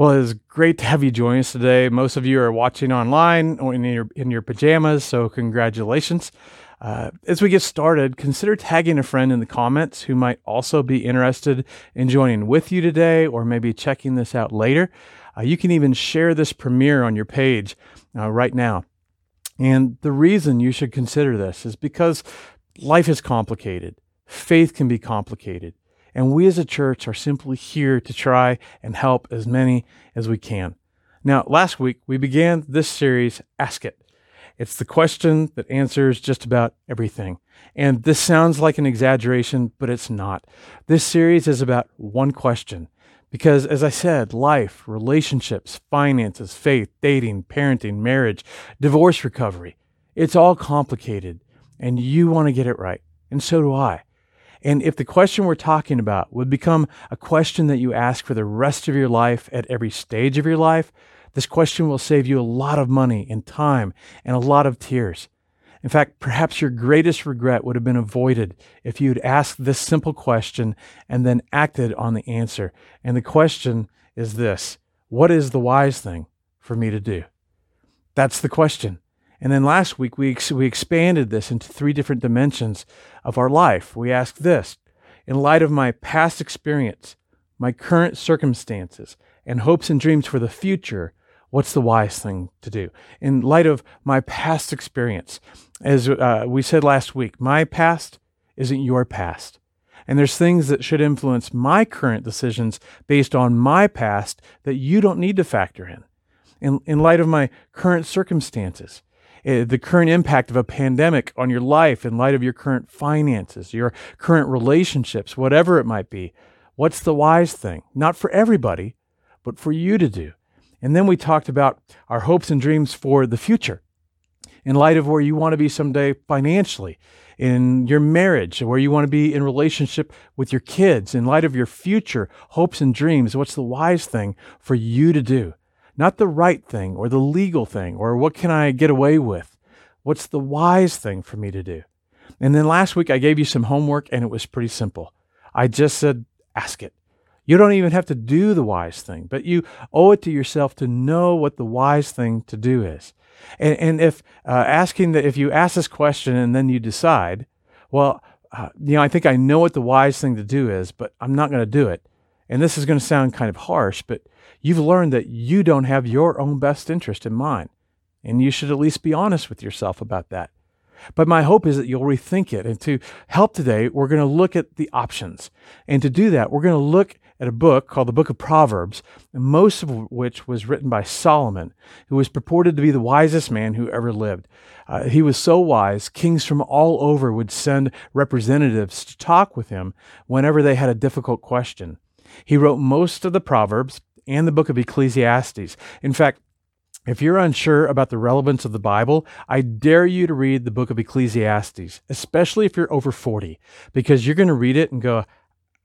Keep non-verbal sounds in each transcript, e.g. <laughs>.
Well, it's great to have you join us today. Most of you are watching online or in your in your pajamas, so congratulations. Uh, as we get started, consider tagging a friend in the comments who might also be interested in joining with you today, or maybe checking this out later. Uh, you can even share this premiere on your page uh, right now. And the reason you should consider this is because life is complicated. Faith can be complicated. And we as a church are simply here to try and help as many as we can. Now, last week we began this series, Ask It. It's the question that answers just about everything. And this sounds like an exaggeration, but it's not. This series is about one question. Because, as I said, life, relationships, finances, faith, dating, parenting, marriage, divorce recovery, it's all complicated. And you want to get it right. And so do I. And if the question we're talking about would become a question that you ask for the rest of your life at every stage of your life, this question will save you a lot of money and time and a lot of tears. In fact, perhaps your greatest regret would have been avoided if you'd asked this simple question and then acted on the answer. And the question is this What is the wise thing for me to do? That's the question. And then last week, we, ex- we expanded this into three different dimensions of our life. We asked this In light of my past experience, my current circumstances, and hopes and dreams for the future, what's the wise thing to do? In light of my past experience, as uh, we said last week, my past isn't your past. And there's things that should influence my current decisions based on my past that you don't need to factor in. In, in light of my current circumstances, Eh, the current impact of a pandemic on your life in light of your current finances, your current relationships, whatever it might be. What's the wise thing? Not for everybody, but for you to do. And then we talked about our hopes and dreams for the future in light of where you want to be someday financially, in your marriage, where you want to be in relationship with your kids, in light of your future hopes and dreams. What's the wise thing for you to do? Not the right thing or the legal thing or what can I get away with. What's the wise thing for me to do? And then last week I gave you some homework and it was pretty simple. I just said, ask it. You don't even have to do the wise thing, but you owe it to yourself to know what the wise thing to do is. And, and if uh, asking that, if you ask this question and then you decide, well, uh, you know, I think I know what the wise thing to do is, but I'm not going to do it. And this is going to sound kind of harsh, but you've learned that you don't have your own best interest in mind. And you should at least be honest with yourself about that. But my hope is that you'll rethink it. And to help today, we're going to look at the options. And to do that, we're going to look at a book called the Book of Proverbs, most of which was written by Solomon, who was purported to be the wisest man who ever lived. Uh, he was so wise, kings from all over would send representatives to talk with him whenever they had a difficult question. He wrote most of the Proverbs, and the book of Ecclesiastes. In fact, if you're unsure about the relevance of the Bible, I dare you to read the book of Ecclesiastes, especially if you're over 40, because you're going to read it and go,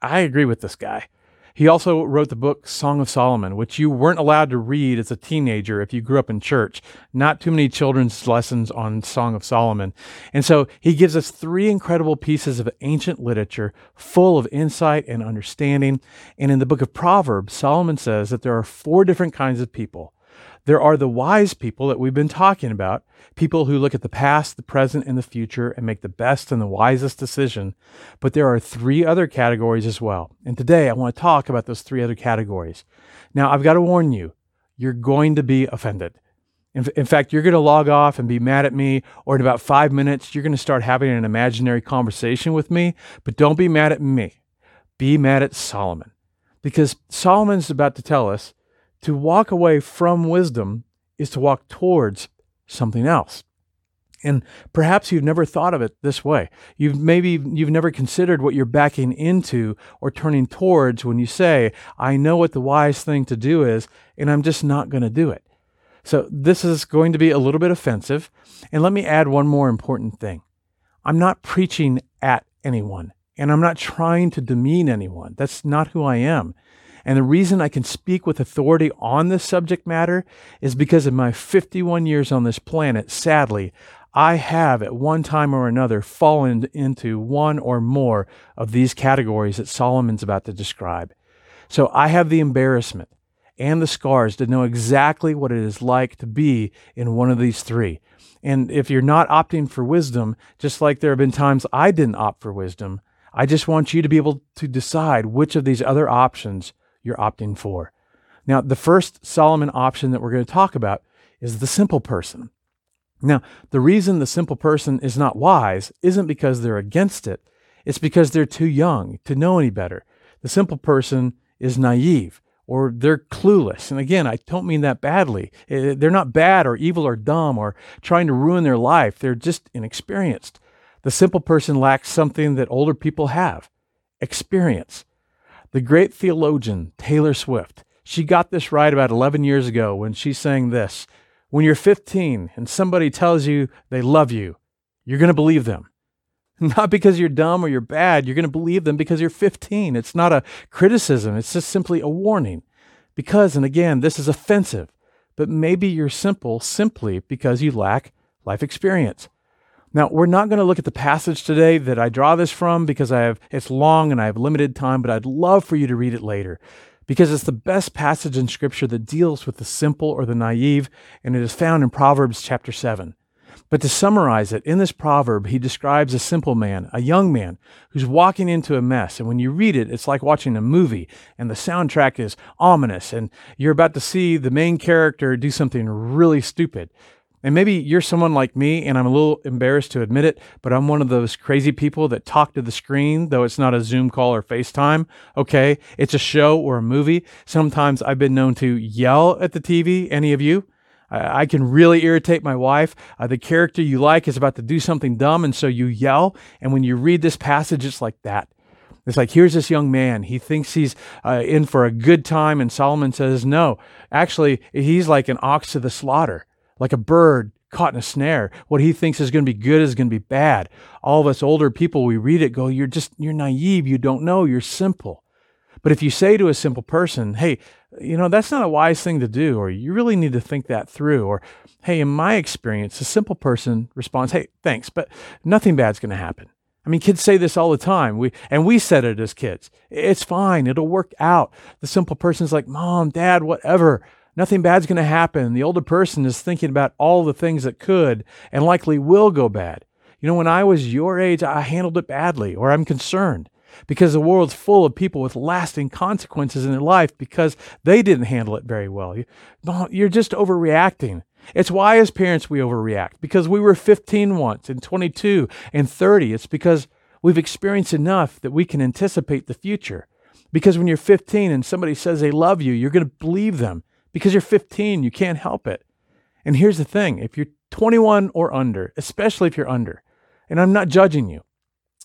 I agree with this guy. He also wrote the book Song of Solomon, which you weren't allowed to read as a teenager if you grew up in church. Not too many children's lessons on Song of Solomon. And so he gives us three incredible pieces of ancient literature full of insight and understanding. And in the book of Proverbs, Solomon says that there are four different kinds of people there are the wise people that we've been talking about, people who look at the past, the present, and the future and make the best and the wisest decision. But there are three other categories as well. And today I want to talk about those three other categories. Now, I've got to warn you, you're going to be offended. In, in fact, you're going to log off and be mad at me, or in about five minutes, you're going to start having an imaginary conversation with me. But don't be mad at me. Be mad at Solomon. Because Solomon's about to tell us to walk away from wisdom is to walk towards something else. And perhaps you've never thought of it this way. You've maybe you've never considered what you're backing into or turning towards when you say, I know what the wise thing to do is, and I'm just not going to do it. So this is going to be a little bit offensive. And let me add one more important thing. I'm not preaching at anyone, and I'm not trying to demean anyone. That's not who I am. And the reason I can speak with authority on this subject matter is because of my 51 years on this planet, sadly, I have at one time or another fallen into one or more of these categories that Solomon's about to describe. So I have the embarrassment and the scars to know exactly what it is like to be in one of these three. And if you're not opting for wisdom, just like there have been times I didn't opt for wisdom, I just want you to be able to decide which of these other options you're opting for. Now, the first Solomon option that we're going to talk about is the simple person. Now, the reason the simple person is not wise isn't because they're against it, it's because they're too young to know any better. The simple person is naive or they're clueless. And again, I don't mean that badly. Eh, they're not bad or evil or dumb or trying to ruin their life. They're just inexperienced. The simple person lacks something that older people have experience. The great theologian Taylor Swift, she got this right about 11 years ago when she sang this When you're 15 and somebody tells you they love you, you're going to believe them. <laughs> Not because you're dumb or you're bad. You're going to believe them because you're 15. It's not a criticism, it's just simply a warning. Because, and again, this is offensive, but maybe you're simple simply because you lack life experience. Now, we're not going to look at the passage today that I draw this from because I have it's long and I have limited time, but I'd love for you to read it later because it's the best passage in scripture that deals with the simple or the naive and it is found in Proverbs chapter 7. But to summarize it, in this proverb, he describes a simple man, a young man, who's walking into a mess. And when you read it, it's like watching a movie, and the soundtrack is ominous, and you're about to see the main character do something really stupid. And maybe you're someone like me, and I'm a little embarrassed to admit it, but I'm one of those crazy people that talk to the screen, though it's not a Zoom call or FaceTime. Okay, it's a show or a movie. Sometimes I've been known to yell at the TV. Any of you? I, can really irritate my wife. Uh, the character you like is about to do something dumb, and so you yell. And when you read this passage, it's like that. It's like, here's this young man. He thinks he's uh, in for a good time. And Solomon says, no, actually, he's like an ox to the slaughter, like a bird caught in a snare. What he thinks is going to be good is going to be bad. All of us older people, we read it, go, you're just, you're naive. You don't know. You're simple. But if you say to a simple person, hey, you know, that's not a wise thing to do, or you really need to think that through, or hey, in my experience, a simple person responds, hey, thanks, but nothing bad's going to happen. I mean, kids say this all the time. We and we said it as kids. It's fine. It'll work out. The simple person's like, "Mom, Dad, whatever. Nothing bad's going to happen." The older person is thinking about all the things that could and likely will go bad. You know, when I was your age, I handled it badly, or I'm concerned because the world's full of people with lasting consequences in their life because they didn't handle it very well. You're just overreacting. It's why, as parents, we overreact because we were 15 once and 22 and 30. It's because we've experienced enough that we can anticipate the future. Because when you're 15 and somebody says they love you, you're going to believe them because you're 15. You can't help it. And here's the thing if you're 21 or under, especially if you're under, and I'm not judging you,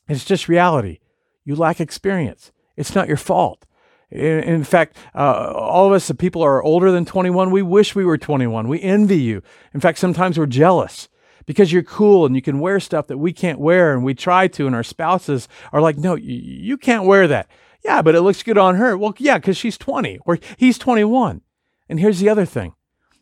it's just reality. You lack experience. It's not your fault. In, in fact, uh, all of us, the people are older than 21, we wish we were 21. We envy you. In fact, sometimes we're jealous because you're cool and you can wear stuff that we can't wear and we try to, and our spouses are like, no, you, you can't wear that. Yeah, but it looks good on her. Well, yeah, because she's 20 or he's 21. And here's the other thing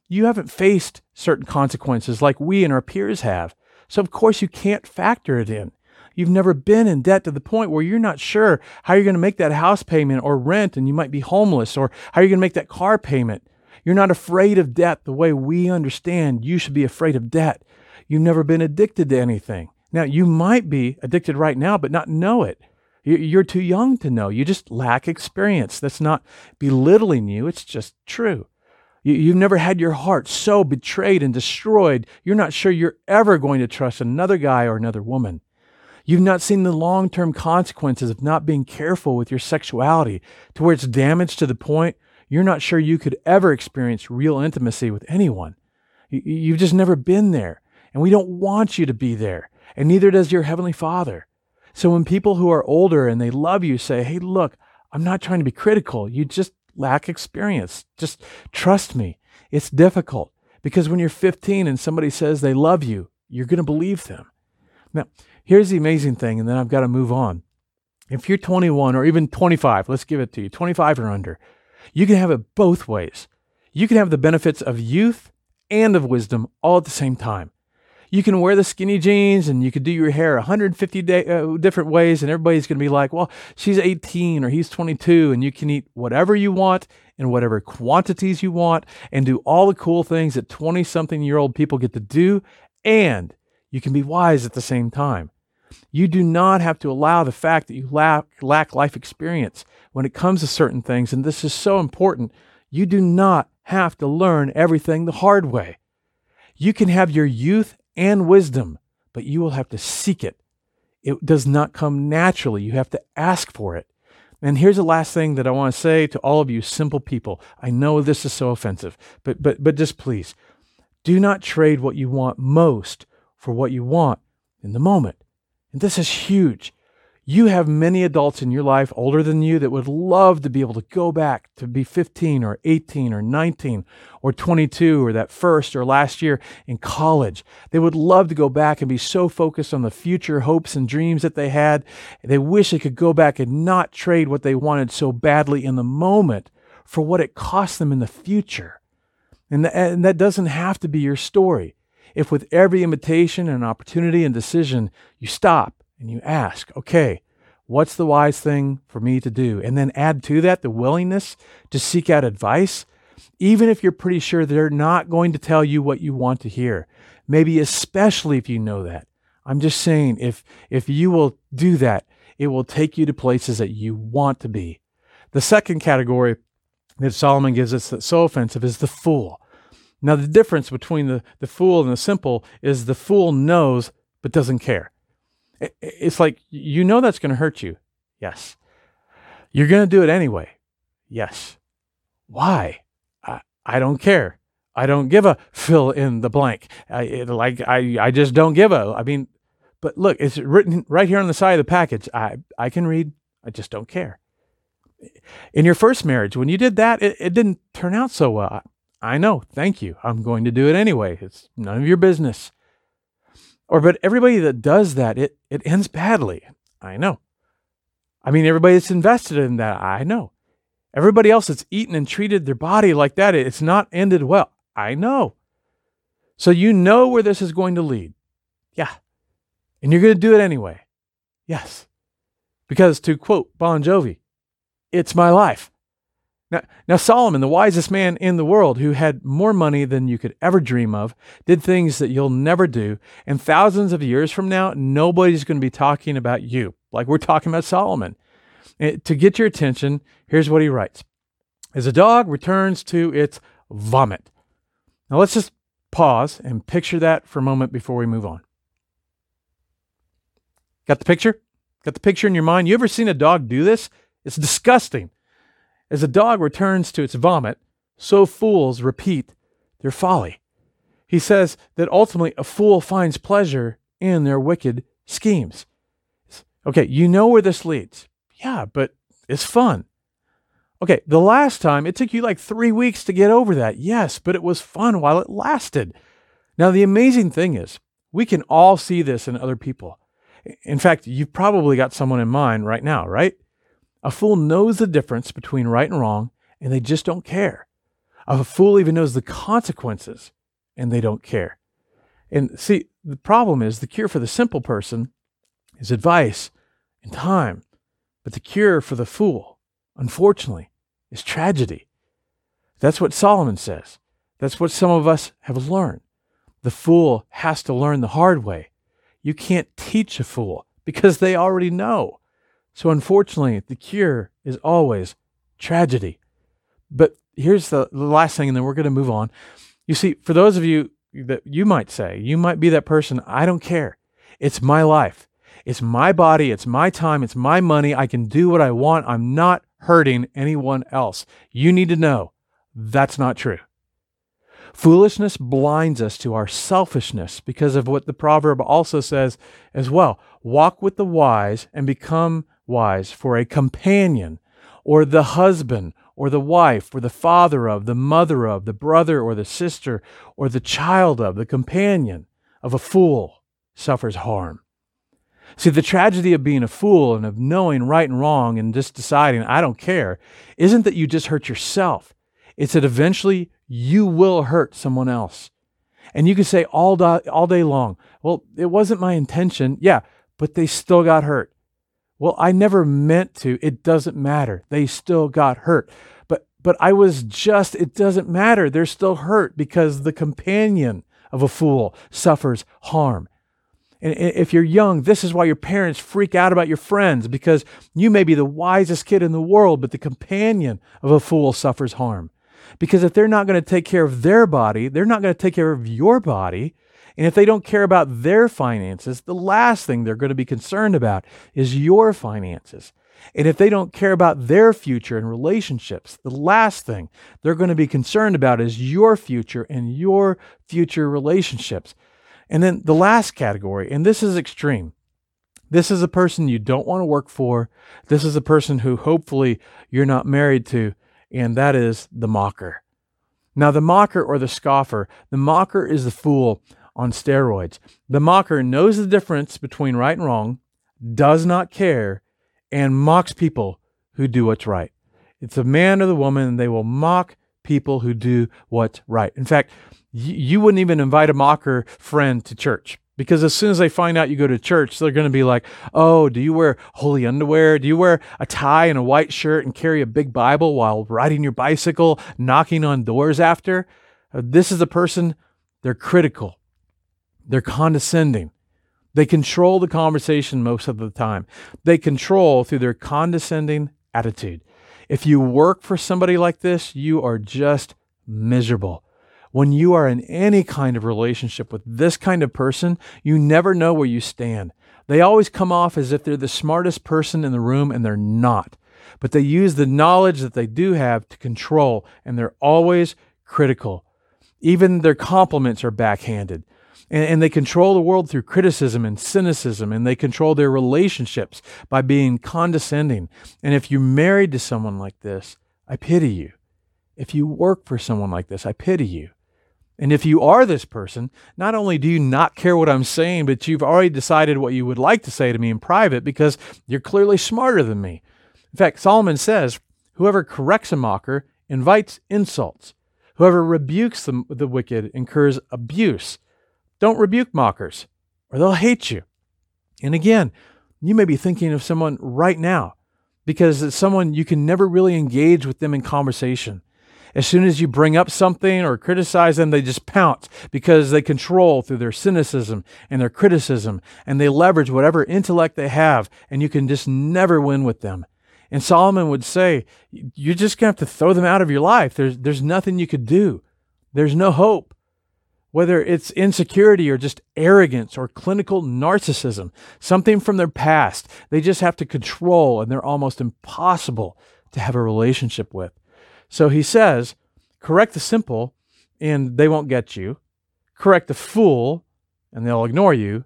you haven't faced certain consequences like we and our peers have. So, of course, you can't factor it in. You've never been in debt to the point where you're not sure how you're going to make that house payment or rent and you might be homeless or how you're going to make that car payment. You're not afraid of debt the way we understand you should be afraid of debt. You've never been addicted to anything. Now, you might be addicted right now, but not know it. You're too young to know. You just lack experience. That's not belittling you, it's just true. You've never had your heart so betrayed and destroyed, you're not sure you're ever going to trust another guy or another woman. You've not seen the long term consequences of not being careful with your sexuality to where it's damaged to the point you're not sure you could ever experience real intimacy with anyone. You've just never been there, and we don't want you to be there, and neither does your Heavenly Father. So when people who are older and they love you say, Hey, look, I'm not trying to be critical, you just lack experience. Just trust me. It's difficult because when you're 15 and somebody says they love you, you're going to believe them. Now, Here's the amazing thing, and then I've got to move on. If you're 21 or even 25, let's give it to you, 25 or under, you can have it both ways. You can have the benefits of youth and of wisdom all at the same time. You can wear the skinny jeans and you could do your hair 150 day, uh, different ways, and everybody's going to be like, well, she's 18 or he's 22, and you can eat whatever you want in whatever quantities you want and do all the cool things that 20 something year old people get to do. And you can be wise at the same time. You do not have to allow the fact that you lack, lack life experience when it comes to certain things. And this is so important. You do not have to learn everything the hard way. You can have your youth and wisdom, but you will have to seek it. It does not come naturally. You have to ask for it. And here's the last thing that I want to say to all of you simple people. I know this is so offensive, but but but just please do not trade what you want most for what you want in the moment. And this is huge. You have many adults in your life older than you that would love to be able to go back to be 15 or 18 or 19 or 22 or that first or last year in college. They would love to go back and be so focused on the future hopes and dreams that they had. They wish they could go back and not trade what they wanted so badly in the moment for what it cost them in the future. And, th- and that doesn't have to be your story. If with every invitation and opportunity and decision you stop and you ask, okay, what's the wise thing for me to do? And then add to that the willingness to seek out advice, even if you're pretty sure they're not going to tell you what you want to hear. Maybe especially if you know that. I'm just saying, if, if you will do that, it will take you to places that you want to be. The second category that Solomon gives us that's so offensive is the fool. Now, the difference between the, the fool and the simple is the fool knows but doesn't care. It's like, you know that's going to hurt you. Yes. You're going to do it anyway. Yes. Why? I, I don't care. I don't give a fill in the blank. I, it, like I, I just don't give a. I mean, but look, it's written right here on the side of the package. I, I can read. I just don't care. In your first marriage, when you did that, it, it didn't turn out so well. I know. Thank you. I'm going to do it anyway. It's none of your business. Or, but everybody that does that, it, it ends badly. I know. I mean, everybody that's invested in that, I know. Everybody else that's eaten and treated their body like that, it's not ended well. I know. So you know where this is going to lead. Yeah. And you're going to do it anyway. Yes. Because to quote Bon Jovi, it's my life. Now, now, Solomon, the wisest man in the world, who had more money than you could ever dream of, did things that you'll never do. And thousands of years from now, nobody's going to be talking about you like we're talking about Solomon. Eh, to get your attention, here's what he writes As a dog returns to its vomit. Now, let's just pause and picture that for a moment before we move on. Got the picture? Got the picture in your mind? You ever seen a dog do this? It's disgusting. As a dog returns to its vomit, so fools repeat their folly. He says that ultimately a fool finds pleasure in their wicked schemes. Okay, you know where this leads. Yeah, but it's fun. Okay, the last time it took you like three weeks to get over that. Yes, but it was fun while it lasted. Now, the amazing thing is, we can all see this in other people. In fact, you've probably got someone in mind right now, right? A fool knows the difference between right and wrong, and they just don't care. A fool even knows the consequences, and they don't care. And see, the problem is the cure for the simple person is advice and time. But the cure for the fool, unfortunately, is tragedy. That's what Solomon says. That's what some of us have learned. The fool has to learn the hard way. You can't teach a fool because they already know. So, unfortunately, the cure is always tragedy. But here's the, last thing, and then we're going to move on. You see, for those of you that you might say, you might be that person, I don't care. It's my life. It's my body. It's my time. It's my money. I can do what I want. I'm not hurting anyone else. You need to know that's not true. Foolishness blinds us to our selfishness because of what the proverb also says as well. Walk with the wise and become wise for a companion or the husband or the wife or the father of, the mother of, the brother or the sister or the child of, the companion of a fool suffers harm. See, the tragedy of being a fool and of knowing right and wrong and just deciding, I don't care, isn't that you just hurt yourself. It's that eventually you will hurt someone else. And you can say all day, all day long, well, it wasn't my intention. Yeah, but they still got hurt. Well, I never meant to. It doesn't matter. They still got hurt. But but I was just, it doesn't matter. They're still hurt because the companion of a fool suffers harm. And if you're young, this is why your parents freak out about your friends because you may be the wisest kid in the world, but the companion of a fool suffers harm. Because if they're not going to take care of their body, they're not going to take care of your body. And if they don't care about their finances, the last thing they're going to be concerned about is your finances. And if they don't care about their future and relationships, the last thing they're going to be concerned about is your future and your future relationships. And then the last category, and this is extreme. This is a person you don't want to work for. This is a person who hopefully you're not married to, and that is the mocker. Now, the mocker or the scoffer, the mocker is the fool on steroids. The mocker knows the difference between right and wrong, does not care, and mocks people who do what's right. It's a man or the woman, and they will mock people who do what's right. In fact, you wouldn't even invite a mocker friend to church because as soon as they find out you go to church, they're going to be like, Oh, do you wear holy underwear? Do you wear a tie and a white shirt and carry a big Bible while riding your bicycle, knocking on doors after? Uh, this is a person, they're critical, they're condescending. They control the conversation most of the time. They control through their condescending attitude. If you work for somebody like this, you are just miserable when you are in any kind of relationship with this kind of person, you never know where you stand. They always come off as if they're the smartest person in the room, and they're not. But they use the knowledge that they do have to control, and they're always critical. Even their compliments are backhanded. And, and, they control the world through criticism and cynicism, and they control their relationships by being condescending. And if you're married to someone like this, I pity you. If you work for someone like this, I pity you. And if you are this person, not only do you not care what I'm saying, but you've already decided what you would like to say to me in private because you're clearly smarter than me. In fact, Solomon says, Whoever corrects a mocker invites insults. Whoever rebukes the, the wicked incurs abuse. Don't rebuke mockers, or they'll hate you. And again, you may be thinking of someone right now because it's someone you can never really engage with them in conversation. As soon as you bring up something or criticize them, they just pounce because they control through their cynicism and their criticism, and they leverage whatever intellect they have, and you can just never win with them. And Solomon would say, You're just going to have to throw them out of your life. There's, there's nothing you could do, there's no hope. Whether it's insecurity or just arrogance or clinical narcissism, something from their past, they just have to control and they're almost impossible to have a relationship with. So he says, correct the simple and they won't get you. Correct the fool and they'll ignore you.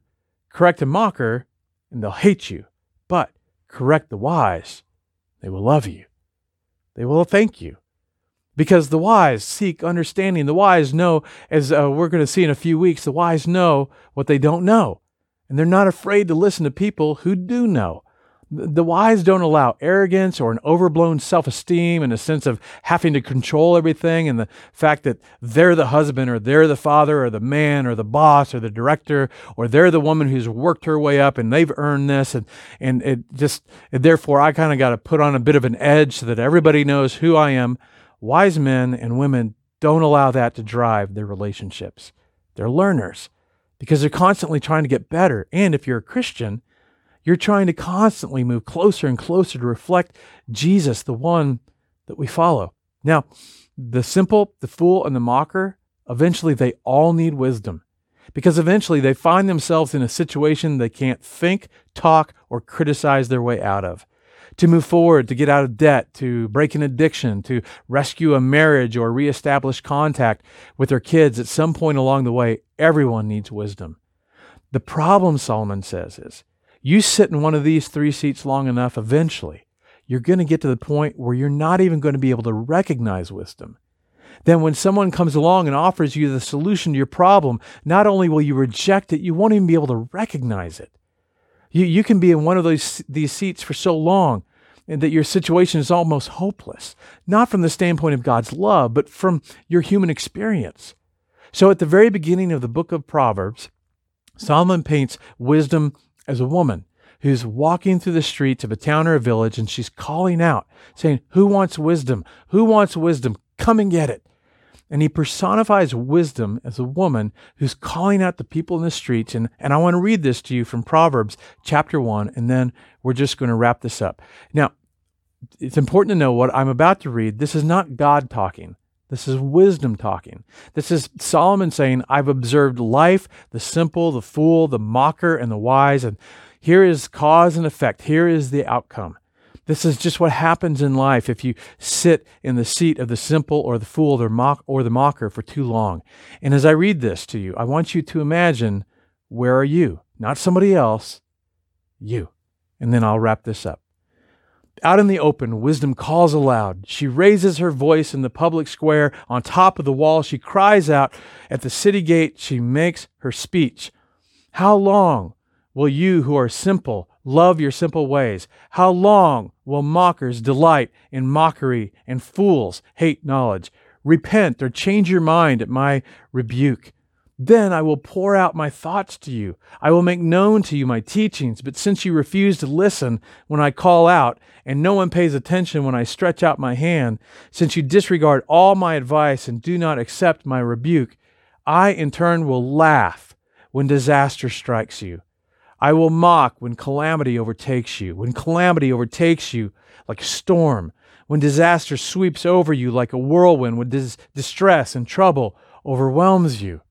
Correct the mocker and they'll hate you. But correct the wise, they will love you. They will thank you. Because the wise seek understanding. The wise know, as uh, we're going to see in a few weeks, the wise know what they don't know. And they're not afraid to listen to people who do know. The wise don't allow arrogance or an overblown self esteem and a sense of having to control everything and the fact that they're the husband or they're the father or the man or the boss or the director or they're the woman who's worked her way up and they've earned this. And, and it just, and therefore, I kind of got to put on a bit of an edge so that everybody knows who I am. Wise men and women don't allow that to drive their relationships. They're learners because they're constantly trying to get better. And if you're a Christian, you're trying to constantly move closer and closer to reflect Jesus, the one that we follow. Now, the simple, the fool, and the mocker, eventually they all need wisdom because eventually they find themselves in a situation they can't think, talk, or criticize their way out of. To move forward, to get out of debt, to break an addiction, to rescue a marriage or reestablish contact with their kids at some point along the way, everyone needs wisdom. The problem, Solomon says, is you sit in one of these three seats long enough, eventually, you're going to get to the point where you're not even going to be able to recognize wisdom. Then, when someone comes along and offers you the solution to your problem, not only will you reject it, you won't even be able to recognize it. You, you can be in one of those, these seats for so long and that your situation is almost hopeless, not from the standpoint of God's love, but from your human experience. So, at the very beginning of the book of Proverbs, Solomon paints wisdom as a woman who's walking through the streets of a town or a village and she's calling out, saying, Who wants wisdom? Who wants wisdom? Come and get it. And he personifies wisdom as a woman who's calling out the people in the streets. And, and I want to read this to you from Proverbs chapter 1, and then we're just going to wrap this up. Now, it's important to know what I'm about to read. This is not God talking. This is wisdom talking. This is Solomon saying, I've observed life, the simple, the fool, the mocker, and the wise, and here is cause and effect. Here is the outcome. This is just what happens in life if you sit in the seat of the simple or the fool or, mock, or the mocker for too long. And as I read this to you, I want you to imagine where are you? Not somebody else, you. And then I'll wrap this up. Out in the open, wisdom calls aloud. She raises her voice in the public square. On top of the wall, she cries out. At the city gate, she makes her speech. How long will you who are simple love your simple ways? How long will mockers delight in mockery and fools hate knowledge? Repent or change your mind at my rebuke. Then I will pour out my thoughts to you. I will make known to you my teachings. But since you refuse to listen when I call out, and no one pays attention when I stretch out my hand, since you disregard all my advice and do not accept my rebuke, I in turn will laugh when disaster strikes you. I will mock when calamity overtakes you, when calamity overtakes you like a storm, when disaster sweeps over you like a whirlwind, when dis- distress and trouble overwhelms you.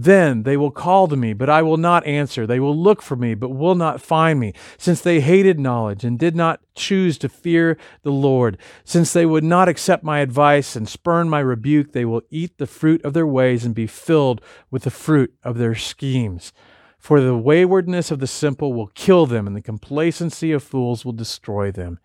Then they will call to me, but I will not answer. They will look for me, but will not find me, since they hated knowledge and did not choose to fear the Lord. Since they would not accept my advice and spurn my rebuke, they will eat the fruit of their ways and be filled with the fruit of their schemes. For the waywardness of the simple will kill them, and the complacency of fools will destroy them.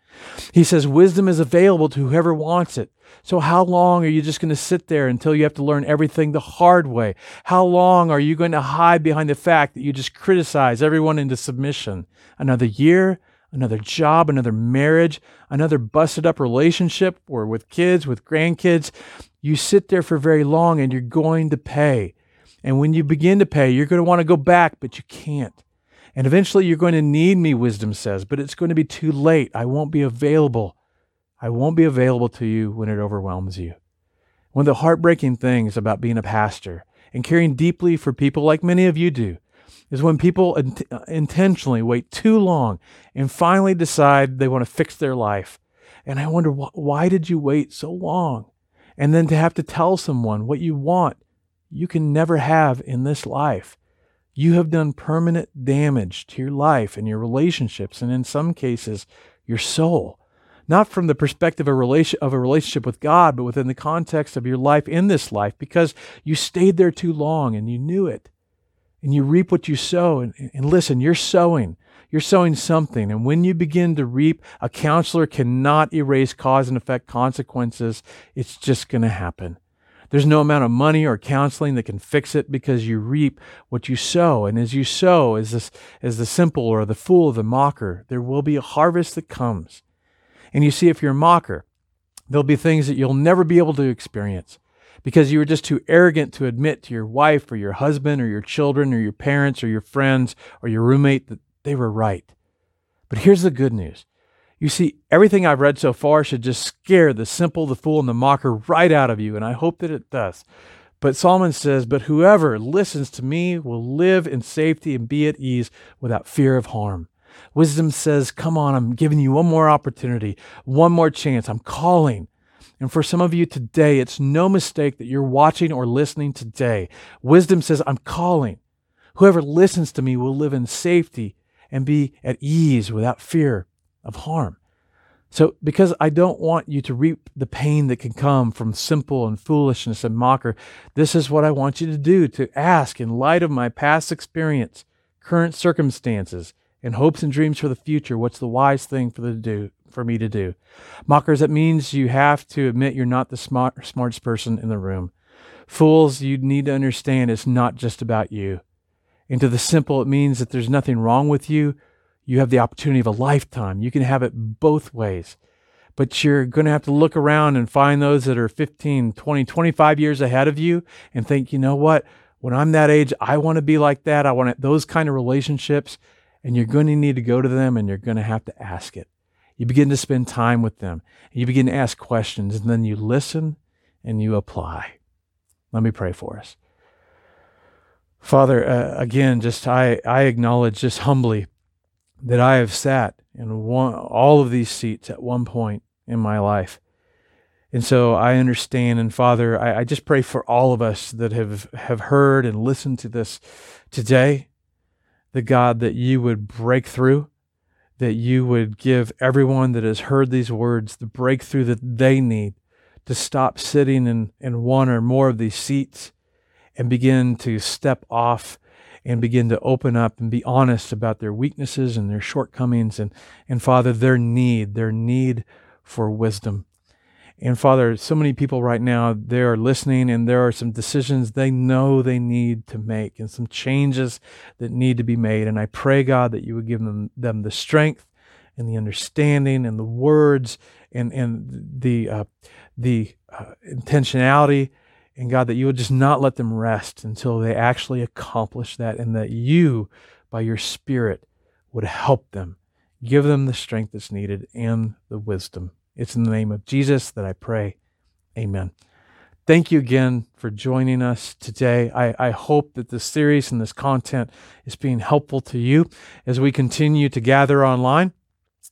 He says, Wisdom is available to whoever wants it. So, how long are you just going to sit there until you have to learn everything the hard way? How long are you going to hide behind the fact that you just criticize everyone into submission? Another year? Another job? Another marriage? Another busted up relationship or with kids, with grandkids? You sit there for very long and you're going to pay. And when you begin to pay, you're going to want to go back, but you can't. And eventually you're going to need me, wisdom says, but it's going to be too late. I won't be available. I won't be available to you when it overwhelms you. One of the heartbreaking things about being a pastor and caring deeply for people like many of you do is when people in- uh, intentionally wait too long and finally decide they want to fix their life. And I wonder, wh- why did you wait so long? And then to have to tell someone what you want you can never have in this life. You have done permanent damage to your life and your relationships, and in some cases, your soul. Not from the perspective of, of a relationship with God, but within the context of your life in this life, because you stayed there too long and you knew it. And you reap what you sow. And, and listen, you're sowing. You're sowing something. And when you begin to reap, a counselor cannot erase cause and effect consequences. It's just going to happen. There's no amount of money or counseling that can fix it because you reap what you sow. And as you sow, as, this, as the simple or the fool or the mocker, there will be a harvest that comes. And you see, if you're a mocker, there'll be things that you'll never be able to experience because you were just too arrogant to admit to your wife or your husband or your children or your parents or your friends or your roommate that they were right. But here's the good news you see, everything I've read so far should just scare the simple, the fool, and the mocker right out of you, and I hope that it does. But Solomon says, But whoever listens to me will live in safety and be at ease without fear of harm. Wisdom says, Come on, I'm giving you one more opportunity, one more chance. I'm calling. And for some of you today, it's no mistake that you're watching or listening today. Wisdom says, I'm calling. Whoever listens to me will live in safety and be at ease without fear of harm. So, because I don't want you to reap the pain that can come from simple and foolishness and mocker, this is what I want you to do to ask in light of my past experience, current circumstances, and hopes and dreams for the future, what's the wise thing for the do for me to do? Mockers, it means you have to admit you're not the smart, smartest person in the room. Fools, you need to understand it's not just about you. And to the simple, it means that there's nothing wrong with you you have the opportunity of a lifetime. You can have it both ways. But you're going to have to look around and find those that are 15, 20, 25 years ahead of you and think, you know what? When I'm that age, I want to be like that. I want those kind of relationships. And you're going to need to go to them and you're going to have to ask it. You begin to spend time with them. You begin to ask questions and then you listen and you apply. Let me pray for us. Father, uh, again, just I, I acknowledge just humbly that I have sat in one, all of these seats at one point in my life. And so I understand. And Father, I, I just pray for all of us that have, have heard and listened to this today, the God, that you would break through, that you would give everyone that has heard these words the breakthrough that they need to stop sitting in, in one or more of these seats and begin to step off and begin to open up and be honest about their weaknesses and their shortcomings and, and Father, their need, their need for wisdom. And Father, so many people right now, they are listening and there are some decisions they know they need to make and some changes that need to be made. And I pray, God, that you would give them, them the strength and the understanding and the words and, and the, uh, the uh, intentionality. And God, that you would just not let them rest until they actually accomplish that and that you, by your Spirit, would help them, give them the strength that's needed and the wisdom. It's in the name of Jesus that I pray. Amen. Thank you again for joining us today. I, I hope that this series and this content is being helpful to you as we continue to gather online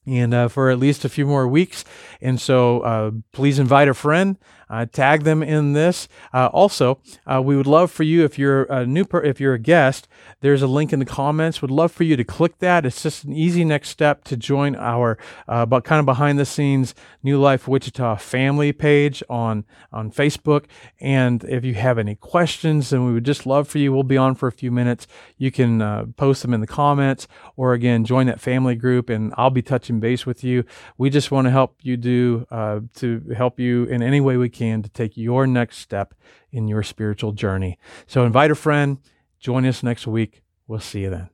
and uh, for at least a few more weeks. And so uh, please invite a friend uh, tag them in this. Uh, also, uh, we would love for you if you're a new per- if you're a guest. There's a link in the comments. Would love for you to click that. It's just an easy next step to join our uh, but kind of behind the scenes New Life Wichita family page on on Facebook. And if you have any questions, then we would just love for you. We'll be on for a few minutes. You can uh, post them in the comments, or again join that family group, and I'll be touching base with you. We just want to help you do to help you in any way we can can to take your next step in your spiritual journey. So invite a friend, join us next week. We'll see you then.